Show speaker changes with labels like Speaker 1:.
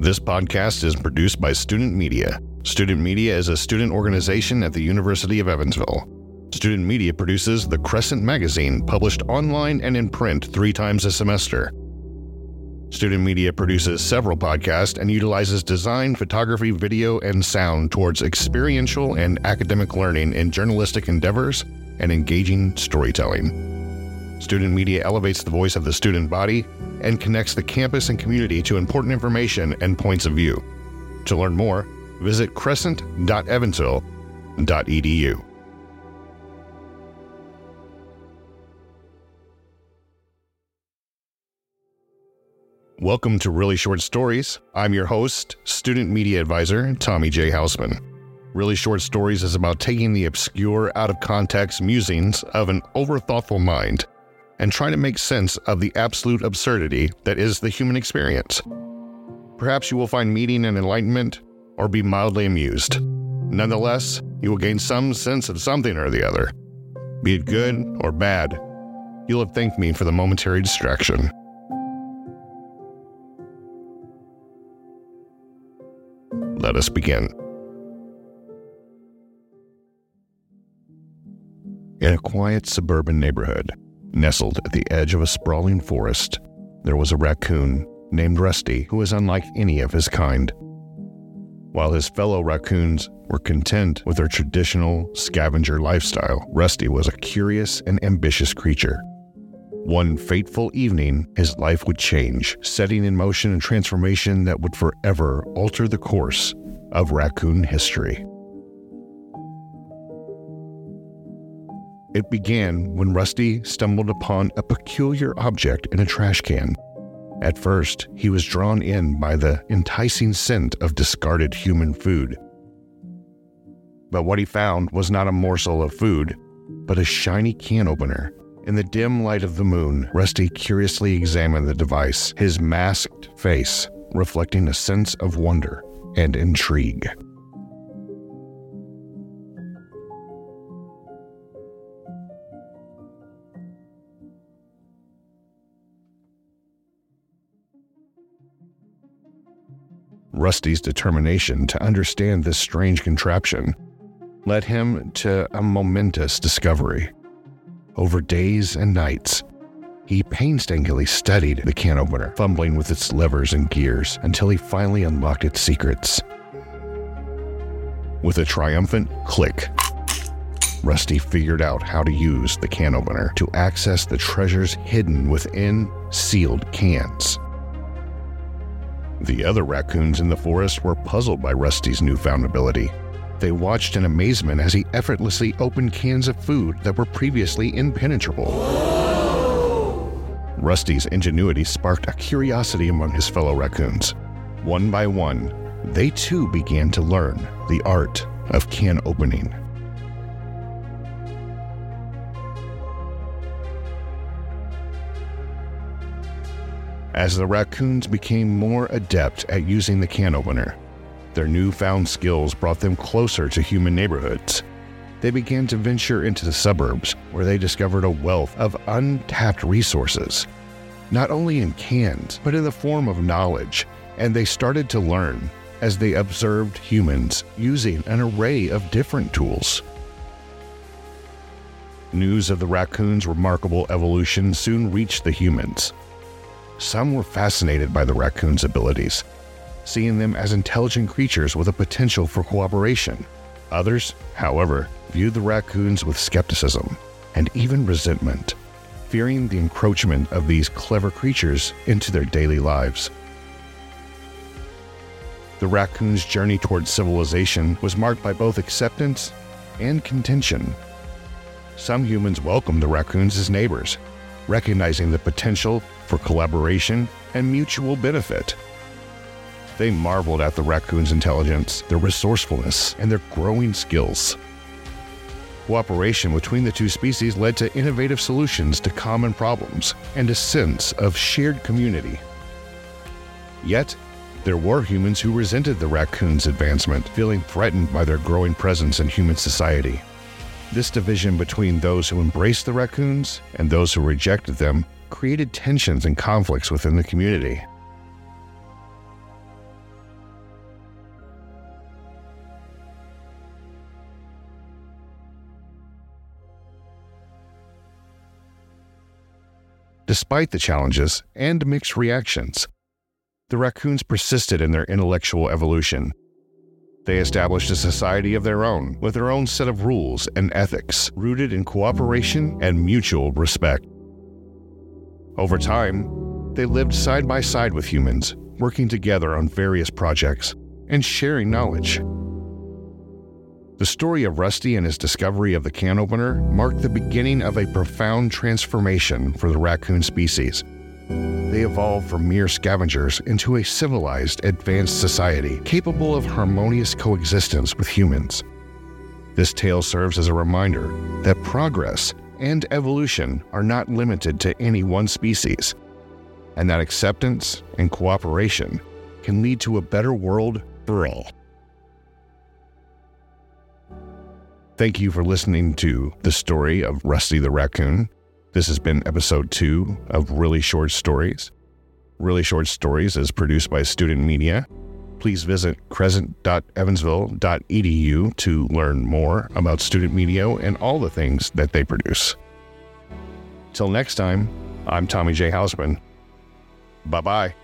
Speaker 1: This podcast is produced by Student Media. Student Media is a student organization at the University of Evansville. Student Media produces the Crescent magazine, published online and in print three times a semester. Student Media produces several podcasts and utilizes design, photography, video, and sound towards experiential and academic learning in journalistic endeavors and engaging storytelling. Student Media elevates the voice of the student body and connects the campus and community to important information and points of view. To learn more, visit crescent.evansville.edu. Welcome to Really Short Stories. I'm your host, student media advisor, Tommy J. Hausman. Really Short Stories is about taking the obscure, out of context musings of an overthoughtful mind and trying to make sense of the absolute absurdity that is the human experience. Perhaps you will find meaning and enlightenment or be mildly amused. Nonetheless, you will gain some sense of something or the other. Be it good or bad, you'll have thanked me for the momentary distraction. Let us begin. In a quiet suburban neighborhood, nestled at the edge of a sprawling forest, there was a raccoon named Rusty who was unlike any of his kind. While his fellow raccoons were content with their traditional scavenger lifestyle, Rusty was a curious and ambitious creature. One fateful evening, his life would change, setting in motion a transformation that would forever alter the course of raccoon history. It began when Rusty stumbled upon a peculiar object in a trash can. At first, he was drawn in by the enticing scent of discarded human food. But what he found was not a morsel of food, but a shiny can opener in the dim light of the moon, Rusty curiously examined the device, his masked face reflecting a sense of wonder and intrigue. Rusty's determination to understand this strange contraption led him to a momentous discovery. Over days and nights, he painstakingly studied the can opener, fumbling with its levers and gears until he finally unlocked its secrets. With a triumphant click, Rusty figured out how to use the can opener to access the treasures hidden within sealed cans. The other raccoons in the forest were puzzled by Rusty's newfound ability they watched in amazement as he effortlessly opened cans of food that were previously impenetrable. Rusty's ingenuity sparked a curiosity among his fellow raccoons. One by one, they too began to learn the art of can opening. As the raccoons became more adept at using the can opener, their newfound skills brought them closer to human neighborhoods. They began to venture into the suburbs, where they discovered a wealth of untapped resources, not only in cans, but in the form of knowledge, and they started to learn as they observed humans using an array of different tools. News of the raccoon's remarkable evolution soon reached the humans. Some were fascinated by the raccoon's abilities, seeing them as intelligent creatures with a potential for cooperation. Others, however, viewed the raccoons with skepticism and even resentment, fearing the encroachment of these clever creatures into their daily lives. The raccoon's journey towards civilization was marked by both acceptance and contention. Some humans welcomed the raccoons as neighbors, recognizing the potential for collaboration and mutual benefit. They marveled at the raccoon's intelligence, their resourcefulness, and their growing skills. Cooperation between the two species led to innovative solutions to common problems and a sense of shared community. Yet, there were humans who resented the raccoon's advancement, feeling threatened by their growing presence in human society. This division between those who embraced the raccoons and those who rejected them created tensions and conflicts within the community. Despite the challenges and mixed reactions, the raccoons persisted in their intellectual evolution. They established a society of their own, with their own set of rules and ethics, rooted in cooperation and mutual respect. Over time, they lived side by side with humans, working together on various projects and sharing knowledge. The story of Rusty and his discovery of the can opener marked the beginning of a profound transformation for the raccoon species. They evolved from mere scavengers into a civilized, advanced society capable of harmonious coexistence with humans. This tale serves as a reminder that progress and evolution are not limited to any one species, and that acceptance and cooperation can lead to a better world for all. Thank you for listening to the story of Rusty the Raccoon. This has been episode two of Really Short Stories. Really Short Stories is produced by Student Media. Please visit crescent.evansville.edu to learn more about student media and all the things that they produce. Till next time, I'm Tommy J. Hausman. Bye bye.